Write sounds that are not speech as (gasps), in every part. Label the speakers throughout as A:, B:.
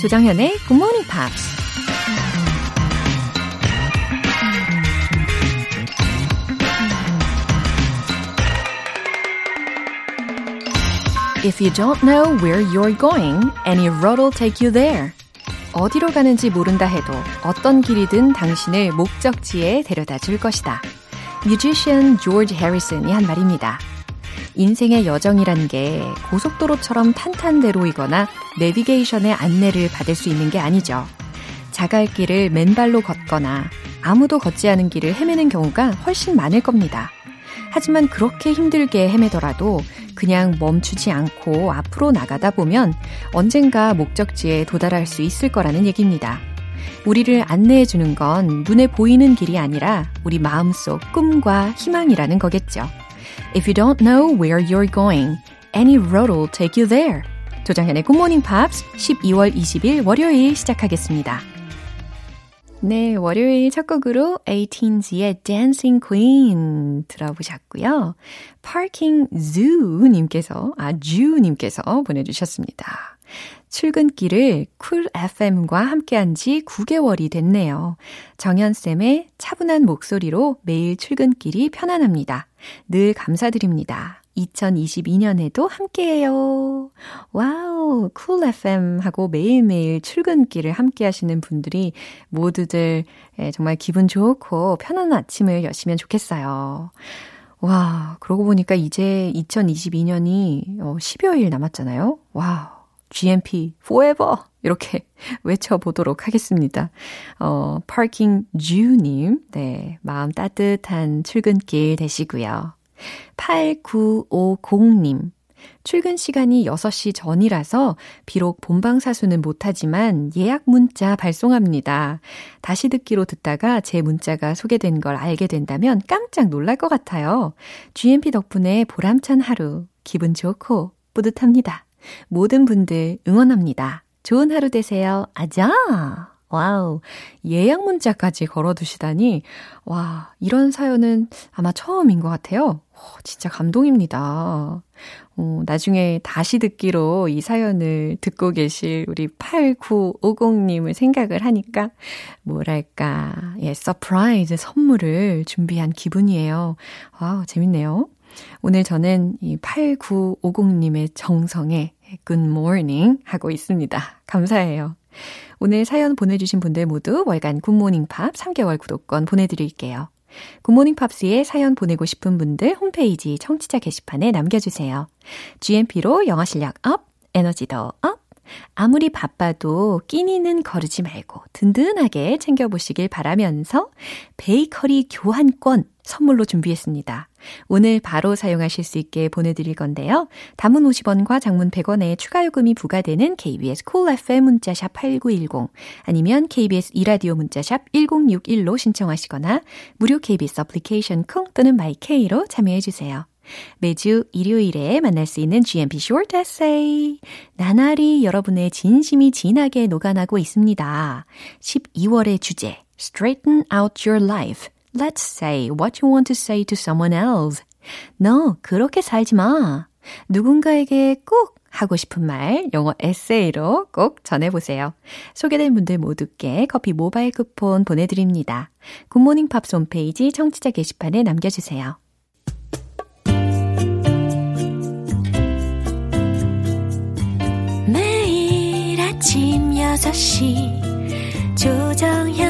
A: 조정현의 Good Morning Pops. If you don't know where you're going, any road'll take you there. 어디로 가는지 모른다 해도 어떤 길이든 당신을 목적지에 데려다 줄 것이다. 뮤지션 조지 해리슨이 한 말입니다. 인생의 여정이란 게 고속도로처럼 탄탄대로이거나 내비게이션의 안내를 받을 수 있는 게 아니죠. 자갈길을 맨발로 걷거나 아무도 걷지 않은 길을 헤매는 경우가 훨씬 많을 겁니다. 하지만 그렇게 힘들게 헤매더라도 그냥 멈추지 않고 앞으로 나가다 보면 언젠가 목적지에 도달할 수 있을 거라는 얘기입니다. 우리를 안내해 주는 건 눈에 보이는 길이 아니라 우리 마음속 꿈과 희망이라는 거겠죠. If you don't know where you're going, any road will take you there. 조정현의 Good Morning Pops 12월 20일 월요일 시작하겠습니다. 네, 월요일 첫 곡으로 18Z의 Dancing Queen 들어보셨고요. Parking Zoo 님께서, 아, Ju 님께서 보내주셨습니다. 출근길을 쿨 FM과 함께한 지 9개월이 됐네요. 정연쌤의 차분한 목소리로 매일 출근길이 편안합니다. 늘 감사드립니다. 2022년에도 함께해요. Wow, 쿨 FM하고 매일매일 출근길을 함께 하시는 분들이 모두들 예, 정말 기분 좋고 편안한 아침을 여시면 좋겠어요. 와, 그러고 보니까 이제 2022년이 10여일 어, 남았잖아요. Wow. GMP forever 이렇게 (laughs) 외쳐보도록 하겠습니다. 어, 파킹 주님, 네, 마음 따뜻한 출근길 되시고요. 8950님. 출근 시간이 6시 전이라서 비록 본방사수는 못하지만 예약 문자 발송합니다. 다시 듣기로 듣다가 제 문자가 소개된 걸 알게 된다면 깜짝 놀랄 것 같아요. GMP 덕분에 보람찬 하루, 기분 좋고 뿌듯합니다. 모든 분들 응원합니다. 좋은 하루 되세요. 아자! Wow. 예약 문자까지 걸어두시다니, 와, 이런 사연은 아마 처음인 것 같아요. 오, 진짜 감동입니다. 어, 나중에 다시 듣기로 이 사연을 듣고 계실 우리 8950님을 생각을 하니까, 뭐랄까, 예, surprise 선물을 준비한 기분이에요. Wow, 재밌네요. 오늘 저는 이 8950님의 정성에 Morning 하고 있습니다. 감사해요. 오늘 사연 보내주신 분들 모두 월간 굿모닝 팝 3개월 구독권 보내드릴게요. 굿모닝 팝스에 사연 보내고 싶은 분들 홈페이지 청취자 게시판에 남겨주세요. GMP로 영어 실력 up, 에너지도 up, 아무리 바빠도 끼니는 거르지 말고 든든하게 챙겨보시길 바라면서 베이커리 교환권 선물로 준비했습니다. 오늘 바로 사용하실 수 있게 보내드릴 건데요. 단문 50원과 장문 100원의 추가 요금이 부과되는 KBS 콜 cool FM 문자샵 8910 아니면 KBS 이라디오 문자샵 1061로 신청하시거나 무료 KBS 어플리케이션 콩 또는 마이케이로 참여해주세요. 매주 일요일에 만날 수 있는 GMP Short Essay. 나날이 여러분의 진심이 진하게 녹아나고 있습니다. 12월의 주제, Straighten out your life. Let's say what you want to say to someone else. 너 그렇게 살지 마. 누군가에게 꼭 하고 싶은 말 영어 에세이로 꼭 전해보세요. 소개된 분들 모두께 커피 모바일 쿠폰 보내드립니다. 굿모닝 팝스 홈페이지 청취자 게시판에 남겨주세요. 매일 아침 6시 조정현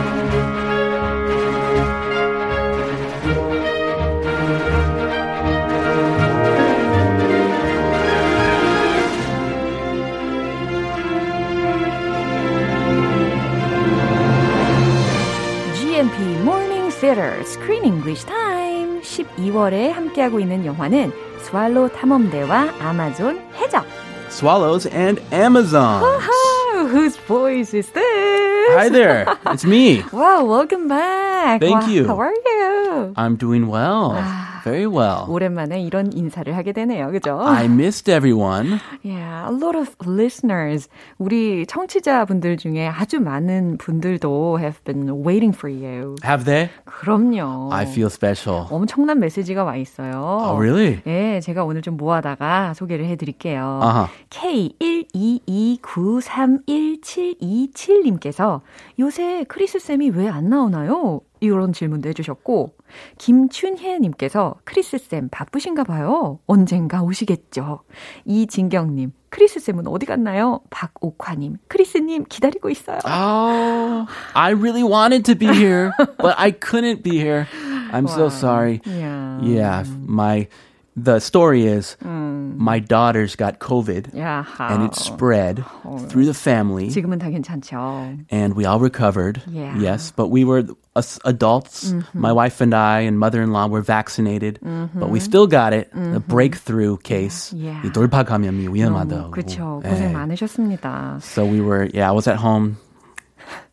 A: Morning Theater Screen English Time 12월에 함께하고 있는 영화는 스왈로 탐험대와 아마존 해적
B: swallows, and Amazons.
A: Oh, whose voice is this?
B: Hi there, it's me.
A: Wow, welcome back.
B: Thank
A: 와,
B: you.
A: How are you?
B: I'm doing well, very well.
A: 오랜만에 이런 인사를 하게 되네요. 그죠?
B: I missed everyone.
A: Yeah, a lot of listeners. 우리 청취자분들 중에 아주 많은 분들도 have been waiting for you.
B: Have they?
A: 그럼요.
B: I feel special.
A: 엄청난 메시지가 와 있어요.
B: Oh, really?
A: 예, 제가 오늘 좀 모아다가 소개를 해 드릴게요.
B: 아하.
A: K122931727님께서 요새 크리스 쌤이 왜 안 나오나요? 이런 질문도 해주셨고, 김춘혜님께서 크리스쌤 바쁘신가 봐요. 언젠가 오시겠죠. 이진경님, 크리스쌤은 어디 갔나요? 박옥화님, 크리스님 기다리고 있어요.
B: Oh, I really wanted to be here, but I couldn't be here. I'm so sorry.
A: Yeah.
B: Yeah, my the story is my daughters got COVID
A: 야하.
B: and it spread through the family
A: 지금은 다 괜찮죠.
B: and we all recovered.
A: Yeah.
B: Yes, but we were us adults. My wife and I and mother-in-law were vaccinated, but we still got it. The breakthrough case.
A: Yeah.
B: 이 돌파 감염이 위험하다고.
A: 그렇죠.
B: 예.
A: 고생 많으셨습니다.
B: So we were, yeah, I was at home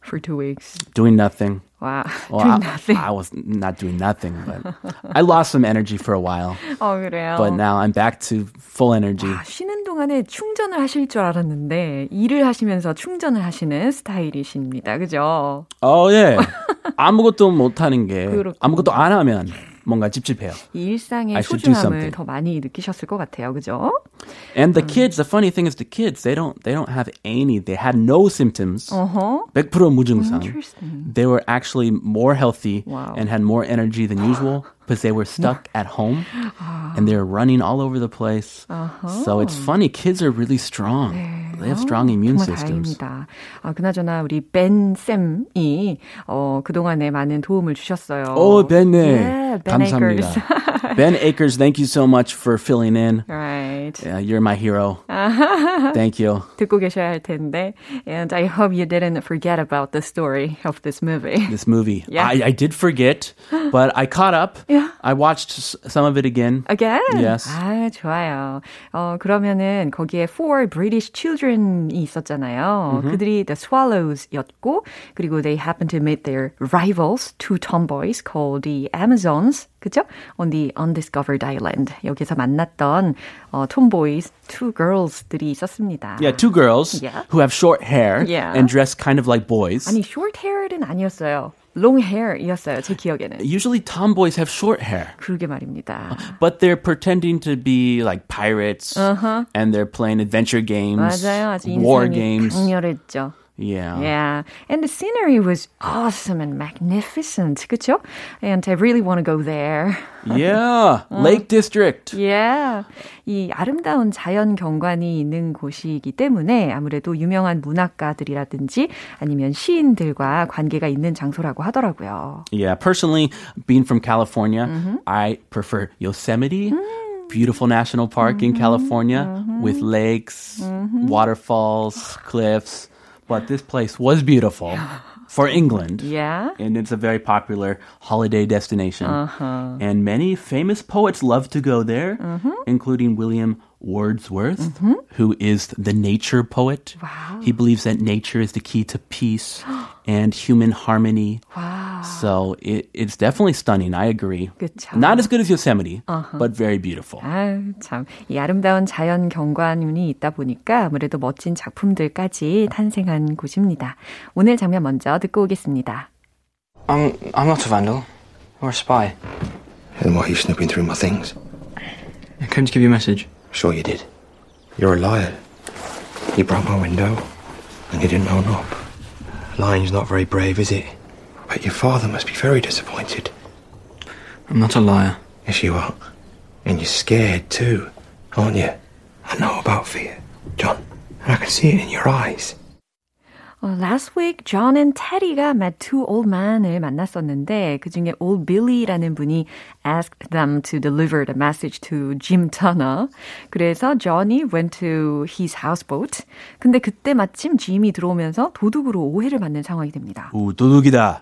A: For two weeks.
B: doing nothing.
A: 와,
B: Well,
A: doing
B: I,
A: nothing.
B: I was not doing nothing, but I lost some energy for a while.
A: 어, 그래요.
B: But now I'm back to full energy.
A: 아, 쉬는 동안에 충전을 하실 줄 알았는데 일을 하시면서 충전을 하시는 스타일이십니다. 그죠?
B: 어, 예. 아무것도 못 하는 게
A: 그렇군요.
B: 아무것도 안 하면 뭔가 찝찝해요.
A: 이 일상의
B: I should do
A: 소중함을
B: something.
A: 더 많이 느끼셨을 것 같아요. 그죠?
B: And the kids, the funny thing is the kids, they don't they don't have any. They had no symptoms.
A: 어허.
B: 100% 무증상.
A: Interesting.
B: They were actually more healthy
A: Wow.
B: and had more energy than usual because they were (laughs) stuck at home and they were running all over the place. So it's funny. Kids are really strong. They have strong immune
A: 정말
B: systems.
A: 다행입니다. 아, 그나저나 우리 벤 쌤이 어, 그동안에 많은 도움을 주셨어요.
B: 오, 벤네.
A: Yeah, Ben
B: 감사합니다.
A: Akers. (laughs)
B: ben Akers, thank you so much for filling in.
A: right.
B: Yeah, you're my hero. (laughs) Thank you.
A: 듣고 계셔야 할 텐데. And I hope you didn't forget about the story of this movie.
B: This movie.
A: Yeah.
B: I, I did forget, but I caught up.
A: Yeah.
B: I watched s- some of it again.
A: Again?
B: Yes.
A: 아, 좋아요. 어, 그러면은 거기에 four British children이 있었잖아요. 그들이 the Swallows였고, 그리고 they happened to meet their rivals, two tomboys called the Amazons. 그죠? On the undiscovered island. 여기서 만났던 어, tomboys, two girls들이 있었습니다.
B: Yeah, two girls
A: Yeah.
B: who have short hair
A: Yeah.
B: and dress kind of like boys.
A: 아니, short hair은 아니었어요. long hair이었어요. 제 기억에는.
B: Usually tomboys have short hair,
A: 그러게 말입니다.
B: but they're pretending to be like pirates and they're playing adventure games,
A: 맞아요. 아주
B: war
A: 인상이
B: games.
A: 강렬했죠.
B: Yeah.
A: Yeah. And the scenery was awesome and magnificent. 그쵸? And I really want to go there.
B: Yeah. (laughs) Lake District.
A: Yeah. 이 아름다운 자연 경관이 있는 곳이기 때문에 아무래도 유명한 문학가들이라든지 아니면 시인들과 관계가 있는 장소라고 하더라고요.
B: Yeah, personally, being from California, I prefer Yosemite. Beautiful national park in California with lakes, waterfalls, cliffs. But this place was beautiful (laughs) for England.
A: Yeah.
B: And it's a very popular holiday destination. Uh-huh. And many famous poets love to go there, mm-hmm. including William Wordsworth, who is the nature poet.
A: Wow.
B: He believes that nature is the key to peace (gasps) and human harmony.
A: Wow.
B: So it, it's definitely stunning. I agree.
A: 그쵸.
B: Not as good as Yosemite, but very beautiful.
A: 아유, 참. 이 아름다운 자연 경관이 있다 보니까 아무래도 멋진 작품들까지 탄생한 곳입니다. 오늘 장면 먼저 듣고 오겠습니다.
C: I'm I'm not a vandal or a spy.
D: Then why are you snooping through my things?
C: I came to give you a message.
D: Sure you did. You're a liar. You broke my window, and you didn't own up. Lying's not very brave, is it? But your father must be very disappointed.
C: I'm not a liar.
D: Yes, you are. And you're scared too, aren't you? I know about fear, John, and I can see it in your eyes
A: 어, last week, John and Teddy가 met two old men을 만났었는데 그 중에 old Billy라는 분이 asked them to deliver the message to Jim Turner. 그래서 Johnny went to his houseboat. 근데 그때 마침 Jim이 들어오면서 도둑으로 오해를 받는 상황이 됩니다.
B: Ooh, 도둑이다.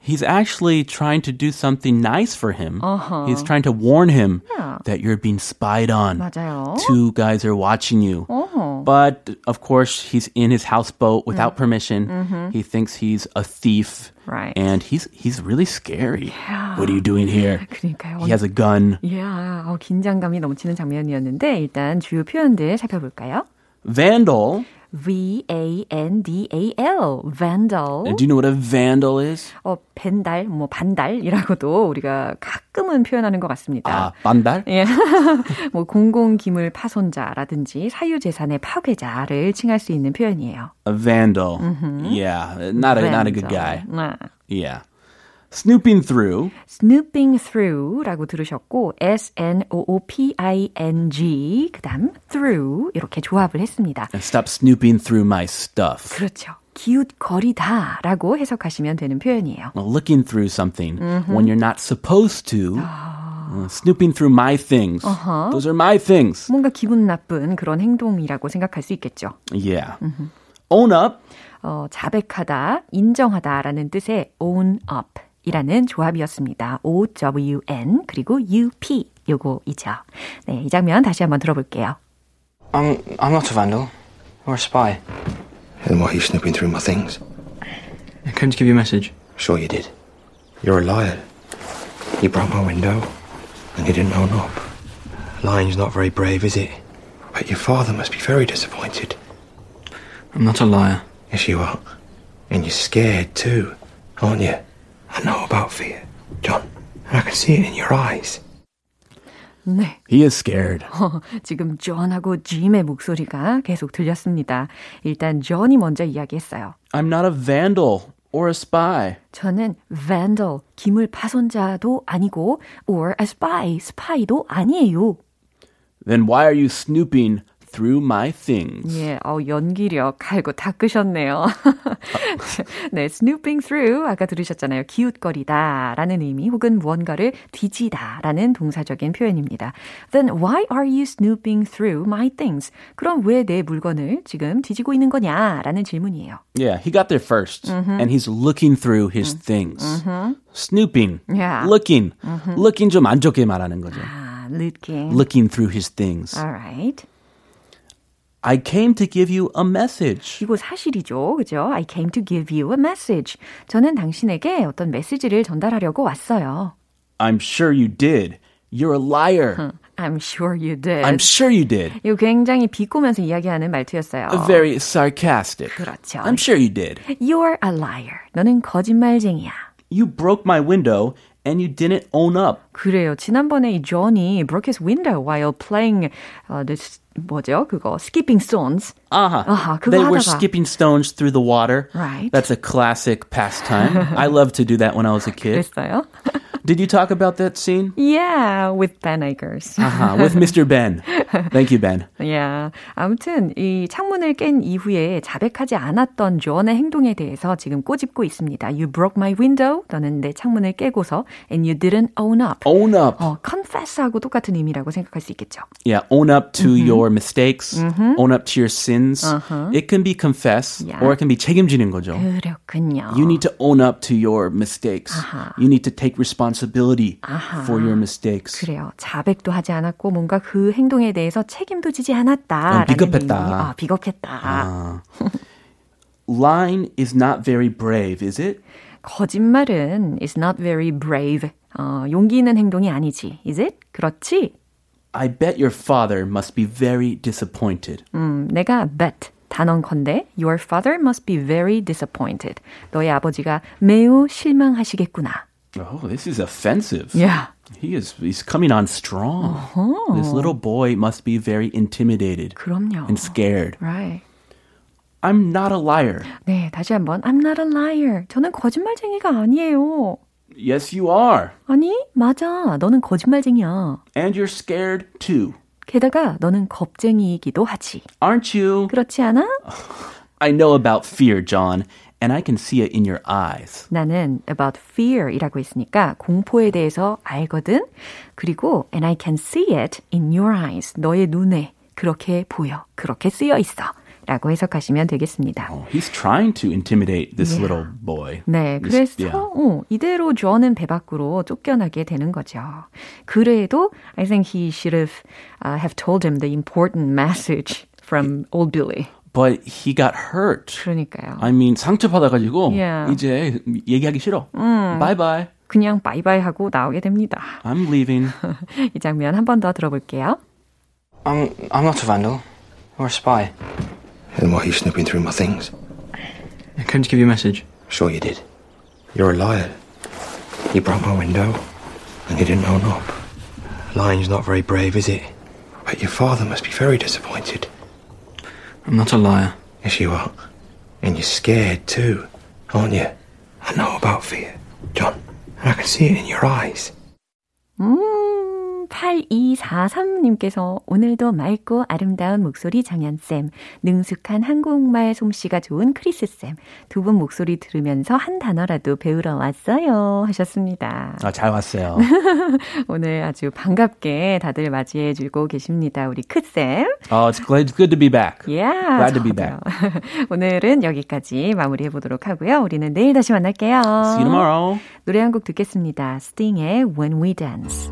B: He's actually trying to do something nice for him. He's trying to warn him
A: Yeah.
B: that you're being spied on.
A: 맞아요.
B: Two guys are watching you.
A: 어허.
B: But of course, he's in his houseboat without permission. He thinks he's a thief.
A: Right.
B: And he's he's really scary. What are you doing here?
A: 그러니까요.
B: He has a gun.
A: 야, 어, 긴장감이 넘치는 장면이었는데 일단 주요 표현들 살펴볼까요?
B: Vandal.
A: V-A-N-D-A-L, vandal.
B: Do you know what a vandal is?
A: 어, 벤달, 뭐 반달이라고도 우리가 가끔은 표현하는 것 같습니다.
B: 아, 반달?
A: 예. 뭐 공공기물 파손자라든지 사유재산의 파괴자를 칭할 수 있는 표현이에요.
B: A vandal. Yeah, not a not a good guy.
A: 네.
B: Yeah. Snooping through.
A: snooping through라고 들으셨고 S-N-O-O-P-I-N-G 그다음 through 이렇게 조합을 했습니다.
B: And stop snooping through my stuff.
A: 그렇죠. 기웃거리다라고 해석하시면 되는 표현이에요.
B: Well, looking through something when you're not supposed to. Uh, snooping through my things. Those are my things.
A: 뭔가 기분 나쁜 그런 행동이라고 생각할 수 있겠죠.
B: Yeah. Own up.
A: 어, 자백하다, 인정하다라는 뜻의 own up 이라는 조합이었습니다. O-W-N 그리고 U-P 요거이죠. 네, 이 장면 다시 한번 들어볼게요.
C: I'm, I'm not a vandal or a spy.
D: Then why are you snooping through my things?
C: I came to give you a message.
D: Sure you did. You're a liar. You broke my window, and you didn't own up. Lying's not very brave, is it? But your father must be very disappointed.
C: I'm not a liar.
D: Yes, you are. And you're scared too, aren't you? I know about fear, John, and I can see it in your eyes.
A: 네.
B: He is scared.
A: 지금 존하고 짐의 목소리가 계속 들렸습니다. 일단 존이 먼저 이야기했어요.
B: I'm not a vandal or a spy.
A: 저는 vandal, 기물 파손자도 아니고 or a spy, 스파이도 아니에요.
B: Then why are you snooping through my things?
A: 예, 어, 연기력 갈고 닦으셨네요. 네, snooping through 아까 들으셨잖아요. 기웃거리다 라는 의미 혹은 무언가를 뒤지다 라는 동사적인 표현입니다. Then why are you snooping through my things? 그럼 왜 내 물건을 지금 뒤지고 있는 거냐 라는 질문이에요.
B: Yeah, he got there 1st and he's looking through his things. Snooping,
A: Yeah.
B: looking, looking 좀 안 좋게 말하는 거죠.
A: 아, looking.
B: Looking through his things.
A: Alright.
B: I came to give you a message.
A: 이거 사실이죠. 그죠? I came to give you a message. 저는 당신에게 어떤 메시지를 전달하려고 왔어요.
B: I'm sure you did. You're a liar.
A: I'm sure you did.
B: I'm sure you did.
A: 이거 굉장히 비꼬면서 이야기하는 말투였어요.
B: Very sarcastic.
A: 그렇죠.
B: I'm sure you did.
A: You're a liar. 너는 거짓말쟁이야.
B: You broke my window and you didn't own up.
A: 그래요. 지난번에 이 존이 broke his window while playing uh, this 뭐죠? 그거 skipping stones.
B: Uh-huh.
A: 아하, 그거
B: they were
A: 하다가.
B: skipping stones through the water.
A: Right.
B: That's a classic pastime. I loved to do that when I was a kid.
A: 그랬어요? (laughs)
B: Did you talk about that scene?
A: yeah, with Ben Akers.
B: Uh-huh, (laughs) with Mr. Ben. Thank you, Ben.
A: yeah. 아무튼 이 창문을 깬 이후에 자백하지 않았던 존의 행동에 대해서 지금 꼬집고 있습니다. You broke my window. 너는 내 창문을 깨고서 and you didn't own up.
B: Own up.
A: 어, confess하고 똑같은 의미라고 생각할 수 있겠죠.
B: Yeah, own up to your mistakes. Own up to your sins. It can be confess
A: Yeah.
B: or it can be 책임지는 거죠.
A: 그렇군요.
B: You need to own up to your mistakes. You need to take responsibility for your mistakes.
A: 그래요. 자백도 하지 않았고 뭔가 그 행동에 대해서 책임도 지지 않았다.
B: 어, 비겁했다.
A: 아, 비겁했다.
B: 아. Lying is not very brave, is it?
A: 거짓말은 is not very brave. 어, 용기 있는 행동이 아니지. Is it? 그렇지?
B: I bet your father must be very disappointed.
A: 음, 내가 bet 단언컨대 your father must be very disappointed. 너의 아버지가 매우 실망하시겠구나.
B: Oh, this is offensive.
A: Yeah.
B: He is he's coming on strong. This little boy must be very intimidated
A: 그럼요.
B: and scared.
A: Right.
B: I'm not a liar.
A: 네, 다시 한번 I'm not a liar. 저는 거짓말쟁이가 아니에요.
B: Yes, you are.
A: 아니, 맞아. 너는 거짓말쟁이야.
B: And you're scared too.
A: 게다가 너는 겁쟁이이기도 하지.
B: Aren't you?
A: 그렇지 않아?
B: I know about fear, John, and I can see it in your eyes.
A: 나는 about fear이라고 했으니까 공포에 대해서 알거든. 그리고 and I can see it in your eyes. 너의 눈에 그렇게 보여. 그렇게 쓰여 있어. 라고 해석하시면 되겠습니다.
B: Oh, he's trying to intimidate this
A: Yeah.
B: little boy.
A: 네,
B: This-
A: 그래서
B: yeah.
A: 어, 이대로 존은 배 밖으로 쫓겨나게 되는 거죠. 그래도 I think he should have uh, have told him the important message from old Billy.
B: But he got hurt.
A: 그러니까요.
B: I mean 상처 받아가지고
A: Yeah.
B: 이제 얘기하기 싫어. Bye bye.
A: 그냥 바이바이 하고 나오게 됩니다.
B: I'm leaving. (laughs)
A: 이 장면 한 번 더 들어볼게요.
C: I'm I'm not a vandal or a spy.
D: Then why are you snooping through my things?
C: I came to give you a message.
D: Sure you did. You're a liar. You broke my window, and you didn't own up. Lying's not very brave, is it? But your father must be very disappointed.
C: I'm not a liar.
D: Yes, you are. And you're scared too, aren't you? I know about fear, John. And I can see it in your eyes.
A: 음, 8243님께서 오늘도 맑고 아름다운 목소리 정연쌤, 능숙한 한국말 솜씨가 좋은 크리스쌤, 두 분 목소리 들으면서 한 단어라도 배우러 왔어요. 하셨습니다.
B: 아, 잘 왔어요. (laughs)
A: 오늘 아주 반갑게 다들 맞이해 주고 계십니다. 우리 크쌤.
B: Oh, it's glad, good to be back.
A: Yeah,
B: Glad to be
A: 저도요. (laughs) 오늘은 여기까지 마무리해 보도록 하고요. 우리는 내일 다시 만날게요.
B: See you tomorrow.
A: 노래 한 곡 듣겠습니다. Sting의 When We Dance.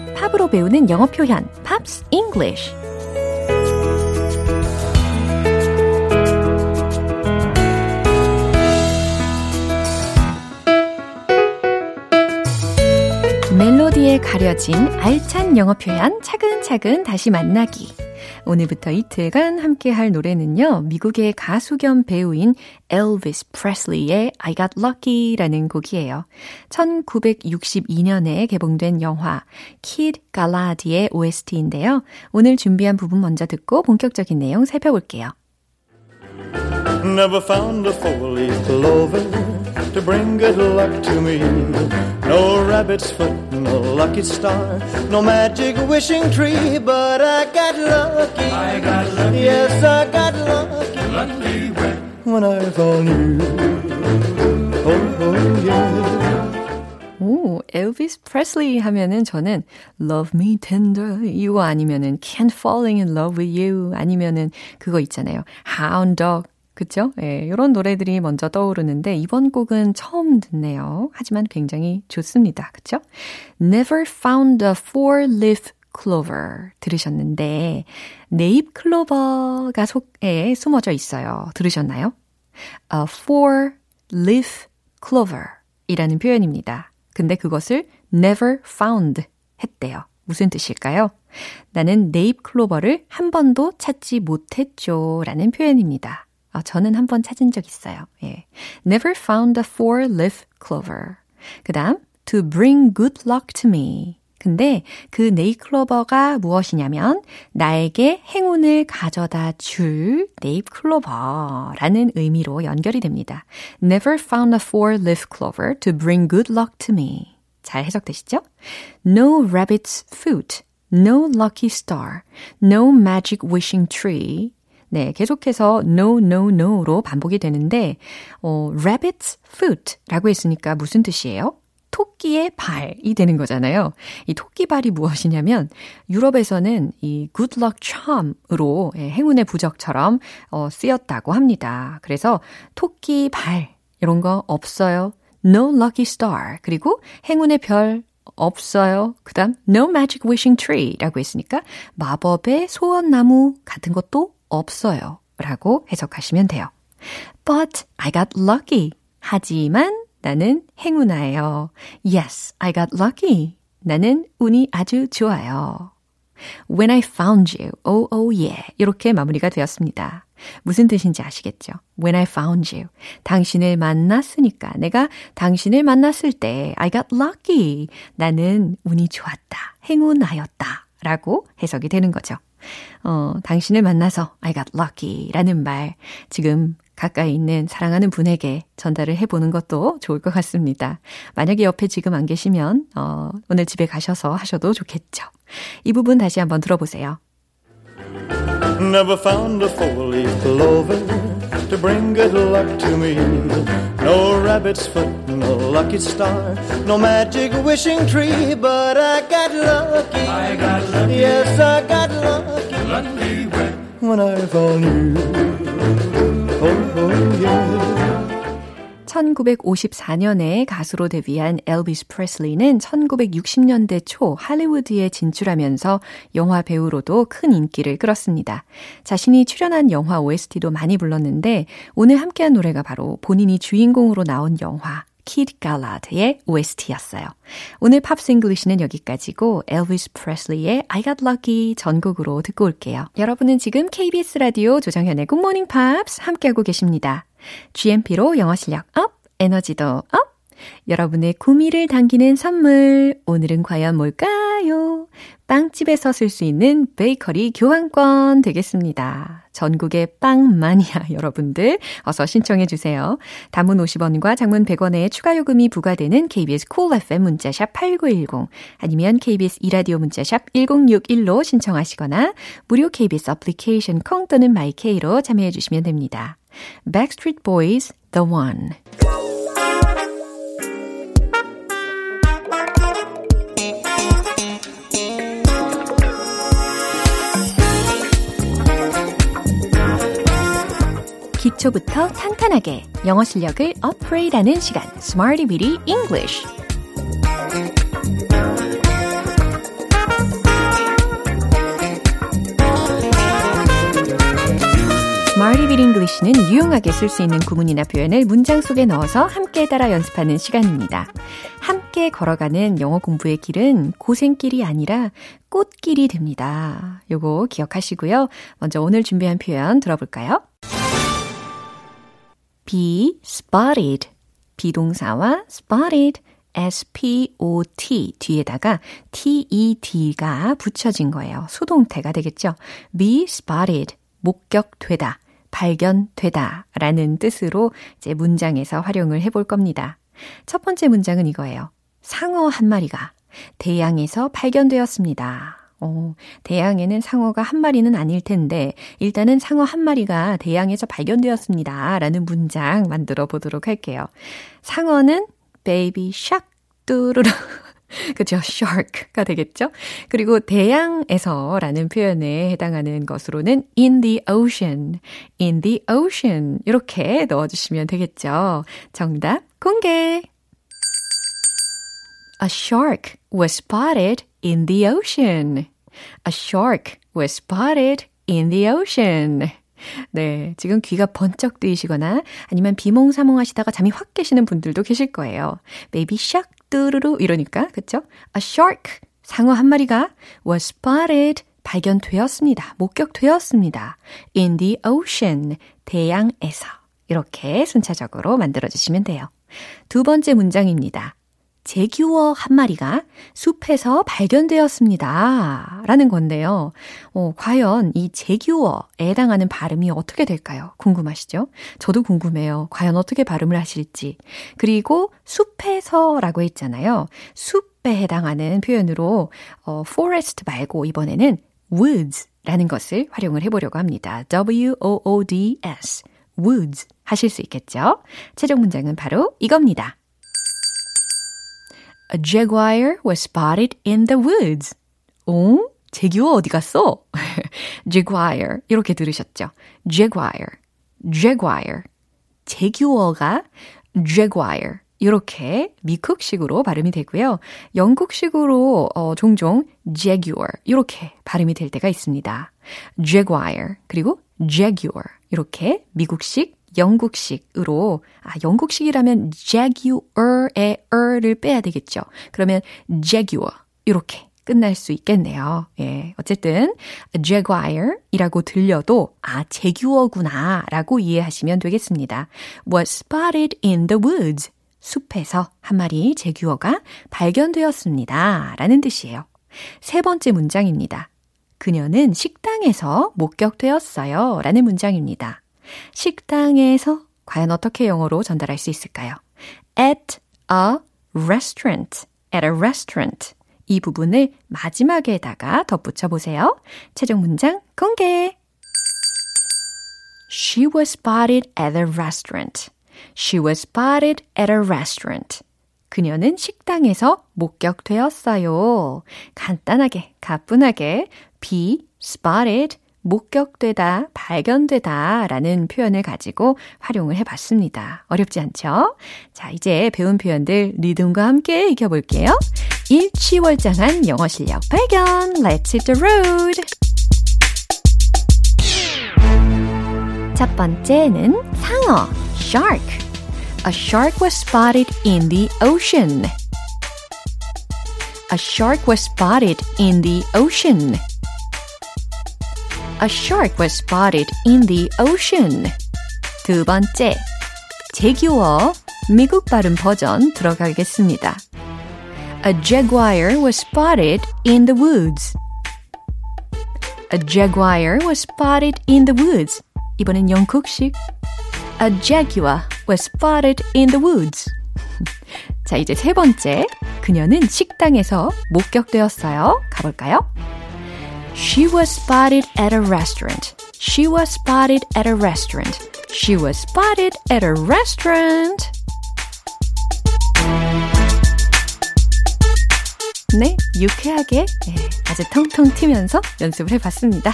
A: 팝으로 배우는 영어 표현 Pops English 멜로디에 가려진 알찬 영어 표현 차근차근 다시 만나기. 오늘부터 이틀간 함께 할 노래는요, 미국의 가수 겸 배우인 엘비스 프레슬리의 I Got Lucky라는 곡이에요. 1962년에 개봉된 영화 Kid Galadi의 OST인데요. 오늘 준비한 부분 먼저 듣고 본격적인 내용 살펴볼게요.
E: Never found a four-leaf clover to bring good luck to me. No rabbit's foot, no lucky star, no magic wishing tree, but I got lucky. I got lucky. Yes, I got lucky. Lucky when? When I found you. Oh, oh yeah.
A: 오, 엘비스 프레슬리 하면은 저는 Love Me Tender 이거 아니면은 Can't Falling in Love with You 아니면은 그거 있잖아요. Hound Dog 그쵸? 예, 이런 노래들이 먼저 떠오르는데 이번 곡은 처음 듣네요. 하지만 굉장히 좋습니다. 그쵸? Never found a four-leaf clover 들으셨는데 네잎 클로버가 속에 숨어져 있어요. 들으셨나요? A four-leaf clover 이라는 표현입니다. 근데 그것을 never found 했대요. 무슨 뜻일까요? 나는 네잎 클로버를 한 번도 찾지 못했죠. 라는 표현입니다. 아, 저는 한 번 찾은 적 있어요. 예. Never found a four-leaf clover. 그 다음, to bring good luck to me. 근데 그 네잎 클로버가 무엇이냐면 나에게 행운을 가져다 줄 네잎 클로버라는 의미로 연결이 됩니다. Never found a four-leaf clover to bring good luck to me. 잘 해석되시죠? No rabbit's foot, no lucky star, no magic wishing tree. 네, 계속해서 no, no, no로 반복이 되는데, 어, rabbit's foot라고 했으니까 무슨 뜻이에요? 토끼의 발이 되는 거잖아요. 이 토끼 발이 무엇이냐면 유럽에서는 이 good luck charm으로 예, 행운의 부적처럼 어, 쓰였다고 합니다. 그래서 토끼 발 이런 거 없어요. No lucky star 그리고 행운의 별 없어요. 그 다음 no magic wishing tree라고 했으니까 마법의 소원나무 같은 것도 없어요. 라고 해석하시면 돼요. But I got lucky. 하지만 나는 행운아예요. Yes, I got lucky. 나는 운이 아주 좋아요. When I found you, oh, oh, yeah. 이렇게 마무리가 되었습니다. 무슨 뜻인지 아시겠죠? When I found you. 당신을 만났으니까. 내가 당신을 만났을 때, I got lucky. 나는 운이 좋았다. 행운하였다. 라고 해석이 되는 거죠. 어, 당신을 만나서 I got lucky 라는 말 지금 가까이 있는 사랑하는 분에게 전달을 해보는 것도 좋을 것 같습니다. 만약에 옆에 지금 안 계시면, 어, 오늘 집에 가셔서 하셔도 좋겠죠. 이 부분 다시 한번 들어보세요.
E: Never found a four-leaf clover to bring good luck to me. No rabbit's foot, no lucky star, no magic wishing tree, but I got lucky. I got lucky. Yes, I got lucky. Lucky when, when I found you. Oh, oh, yeah.
A: 1954년에 가수로 데뷔한 엘비스 프레슬리는 1960년대 초 할리우드에 진출하면서 영화 배우로도 큰 인기를 끌었습니다. 자신이 출연한 영화 OST도 많이 불렀는데 오늘 함께한 노래가 바로 본인이 주인공으로 나온 영화 Kid Galahad의 OST였어요. 오늘 Pops English는 여기까지고 엘비스 프레슬리의 I Got Lucky 전곡으로 듣고 올게요. 여러분은 지금 KBS 라디오 조정현의 Good Morning Pops 함께하고 계십니다. GMP로 영어 실력 up, 에너지도 up! 여러분의 구미를 당기는 선물. 오늘은 과연 뭘까요? 빵집에서 쓸 수 있는 베이커리 교환권 되겠습니다. 전국의 빵 마니아 (laughs) 여러분들 어서 신청해 주세요. 단문 50원과 장문 100원의 추가 요금이 부과되는 KBS 콜 cool FM 문자샵 8910 아니면 KBS 이라디오 문자샵 1061로 신청하시거나 무료 KBS 애플리케이션 콩 또는 마이케이로 참여해 주시면 됩니다. Backstreet Boys The One 기초부터 탄탄하게 영어 실력을 업그레이드하는 시간 Smarty Bitty English Bit English는 유용하게 쓸 수 있는 구문이나 표현을 문장 속에 넣어서 함께 따라 연습하는 시간입니다. 함께 걸어가는 영어 공부의 길은 고생길이 아니라 꽃길이 됩니다. 요거 기억하시고요. 먼저 오늘 준비한 표현 들어볼까요? Be spotted. 비동사와 spotted. S-P-O-T 뒤에다가 T-E-D가 붙여진 거예요. 수동태가 되겠죠. be spotted. 목격되다. 발견되다 라는 뜻으로 이제 문장에서 활용을 해볼 겁니다. 첫 번째 문장은 이거예요. 상어 한 마리가 대양에서 발견되었습니다. 어, 대양에는 상어가 한 마리는 아닐 텐데, 일단은 상어 한 마리가 대양에서 발견되었습니다. 라는 문장 만들어 보도록 할게요. 상어는 baby shark 뚜루루 (laughs) 그죠? shark가 되겠죠? 그리고 대양에서라는 표현에 해당하는 것으로는 in the ocean, in the ocean 이렇게 넣어주시면 되겠죠? 정답 공개! A shark was spotted in the ocean. A shark was spotted in the ocean. 네, 지금 귀가 번쩍 뜨이시거나 아니면 비몽사몽 하시다가 잠이 확 깨시는 분들도 계실 거예요. Baby shark 뚜루루 이러니까 그쵸? A shark 상어 한 마리가 was spotted 발견되었습니다. 목격되었습니다. in the ocean 대양에서 이렇게 순차적으로 만들어 주시면 돼요. 두 번째 문장입니다. 제규어 한 마리가 숲에서 발견되었습니다. 라는 건데요. 어, 과연 이 제규어에 해당하는 발음이 어떻게 될까요? 궁금하시죠? 저도 궁금해요. 과연 어떻게 발음을 하실지. 그리고 숲에서 라고 했잖아요. 숲에 해당하는 표현으로 어, forest 말고 이번에는 woods 라는 것을 활용을 해보려고 합니다. W-O-O-D-S. woods 하실 수 있겠죠? 최종 문장은 바로 이겁니다. A jaguar was spotted in the woods. 어? 제규어 어디 갔어? jaguar 이렇게 들으셨죠? jaguar, jaguar. 제규어가 jaguar 이렇게 미국식으로 발음이 되고요. 영국식으로 어, 종종 jaguar 이렇게 발음이 될 때가 있습니다. jaguar 그리고 jaguar 이렇게 미국식 영국식으로, 아, 영국식이라면 jaguar의 er를 빼야 되겠죠. 그러면 jaguar, 이렇게 끝날 수 있겠네요. 예. 어쨌든, jaguar 이라고 들려도, 아, 제규어구나, 라고 이해하시면 되겠습니다. was spotted in the woods. 숲에서 한 마리 제규어가 발견되었습니다. 라는 뜻이에요. 세 번째 문장입니다. 그녀는 식당에서 목격되었어요. 라는 문장입니다. 식당에서 과연 어떻게 영어로 전달할 수 있을까요? At a restaurant. At a restaurant. 이 부분을 마지막에다가 덧붙여 보세요. 최종 문장 공개. She was spotted at a restaurant. She was spotted at a restaurant. 그녀는 식당에서 목격되었어요. 간단하게, 가뿐하게 be spotted 목격되다, 발견되다 라는 표현을 가지고 활용을 해 봤습니다. 어렵지 않죠? 자, 이제 배운 표현들 리듬과 함께 익혀볼게요. 일치월장한 영어 실력 발견! Let's hit the road! 첫 번째는 상어, shark. A shark was spotted in the ocean. A shark was spotted in the ocean. A shark was spotted in the ocean. 두 번째, 제규어 미국 발음 버전 들어가겠습니다. A jaguar was spotted in the woods. A jaguar was spotted in the woods. 이번엔 영국식. A jaguar was spotted in the woods. 자, 이제 세 번째. 그녀는 식당에서 목격되었어요. 가볼까요? She was spotted at a restaurant. She was spotted at a restaurant. She was spotted at a restaurant. 네, 유쾌하게 네, 아주 텅텅 튀면서 연습을 해봤습니다.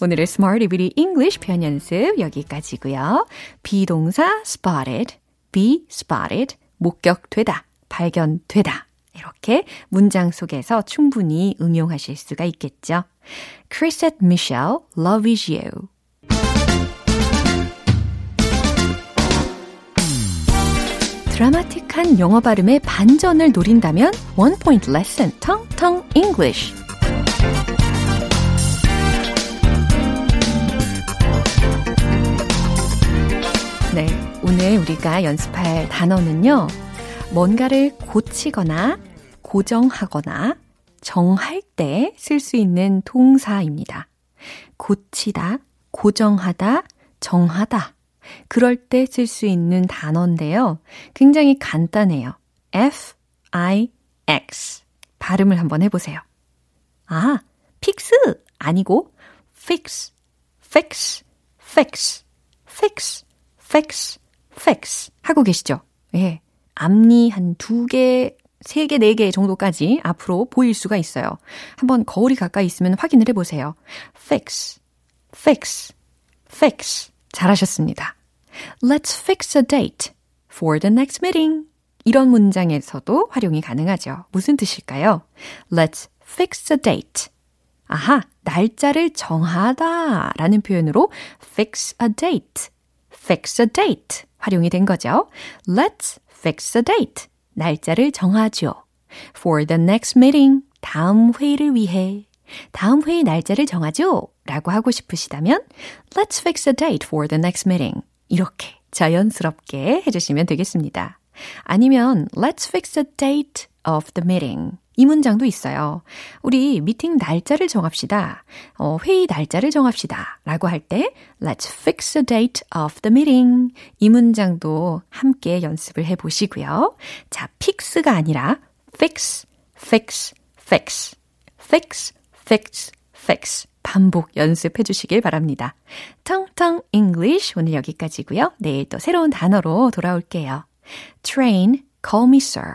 A: 오늘의 Smart Beauty English 표현 연습 여기까지고요. 비동사 spotted, be spotted, 목격되다, 발견되다. 이렇게 문장 속에서 충분히 응용하실 수가 있겠죠. Chrisette Michelle, Love is You. 드라마틱한 영어 발음의 반전을 노린다면 One Point Lesson, 텅텅 English. 네, 오늘 우리가 연습할 단어는요. 뭔가를 고치거나 고정하거나 정할 때 쓸 수 있는 동사입니다. 고치다, 고정하다, 정하다. 그럴 때 쓸 수 있는 단어인데요. 굉장히 간단해요. F, I, X. 발음을 한번 해보세요. 아, 픽스 아니고 fix, fix, fix, fix, fix, fix 하고 계시죠? 예. 앞니 한 두 개, 세 개, 네 개 정도까지 앞으로 보일 수가 있어요. 한번 거울이 가까이 있으면 확인을 해보세요. fix, fix, fix. 잘하셨습니다. Let's fix a date for the next meeting. 이런 문장에서도 활용이 가능하죠. 무슨 뜻일까요? Let's fix a date. 아하, 날짜를 정하다 라는 표현으로 fix a date, fix a date 활용이 된 거죠. Let's fix a date. 날짜를 정하죠. For the next meeting. 다음 회의를 위해. 다음 회의 날짜를 정하죠. 라고 하고 싶으시다면 Let's fix a date for the next meeting. 이렇게 자연스럽게 해주시면 되겠습니다. 아니면 Let's fix a date of the meeting. 이 문장도 있어요. 우리 미팅 날짜를 정합시다. 어, 회의 날짜를 정합시다. 라고 할 때, let's fix a date of the meeting. 이 문장도 함께 연습을 해 보시고요. 자, fix가 아니라 fix, fix, fix, fix, fix, fix. 반복 연습해 주시길 바랍니다. 텅텅 English 오늘 여기까지고요. 내일 또 새로운 단어로 돌아올게요. Train, call me sir.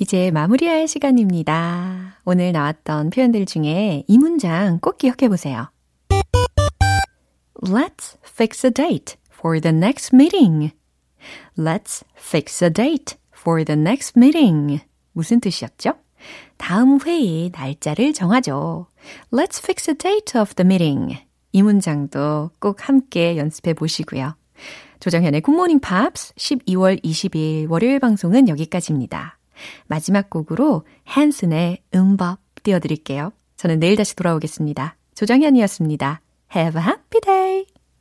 A: 이제 마무리할 시간입니다. 오늘 나왔던 표현들 중에 이 문장 꼭 기억해 보세요. Let's fix a date for the next meeting. Let's fix a date for the next meeting. 무슨 뜻이었죠? 다음 회의 날짜를 정하죠. Let's fix a date of the meeting. 이 문장도 꼭 함께 연습해 보시고요. 조정현의 굿모닝 팝스 12월 22일 월요일 방송은 여기까지입니다. 마지막 곡으로 한슨의 음법 띄워드릴게요. 저는 내일 다시 돌아오겠습니다. 조정현이었습니다. Have a happy day!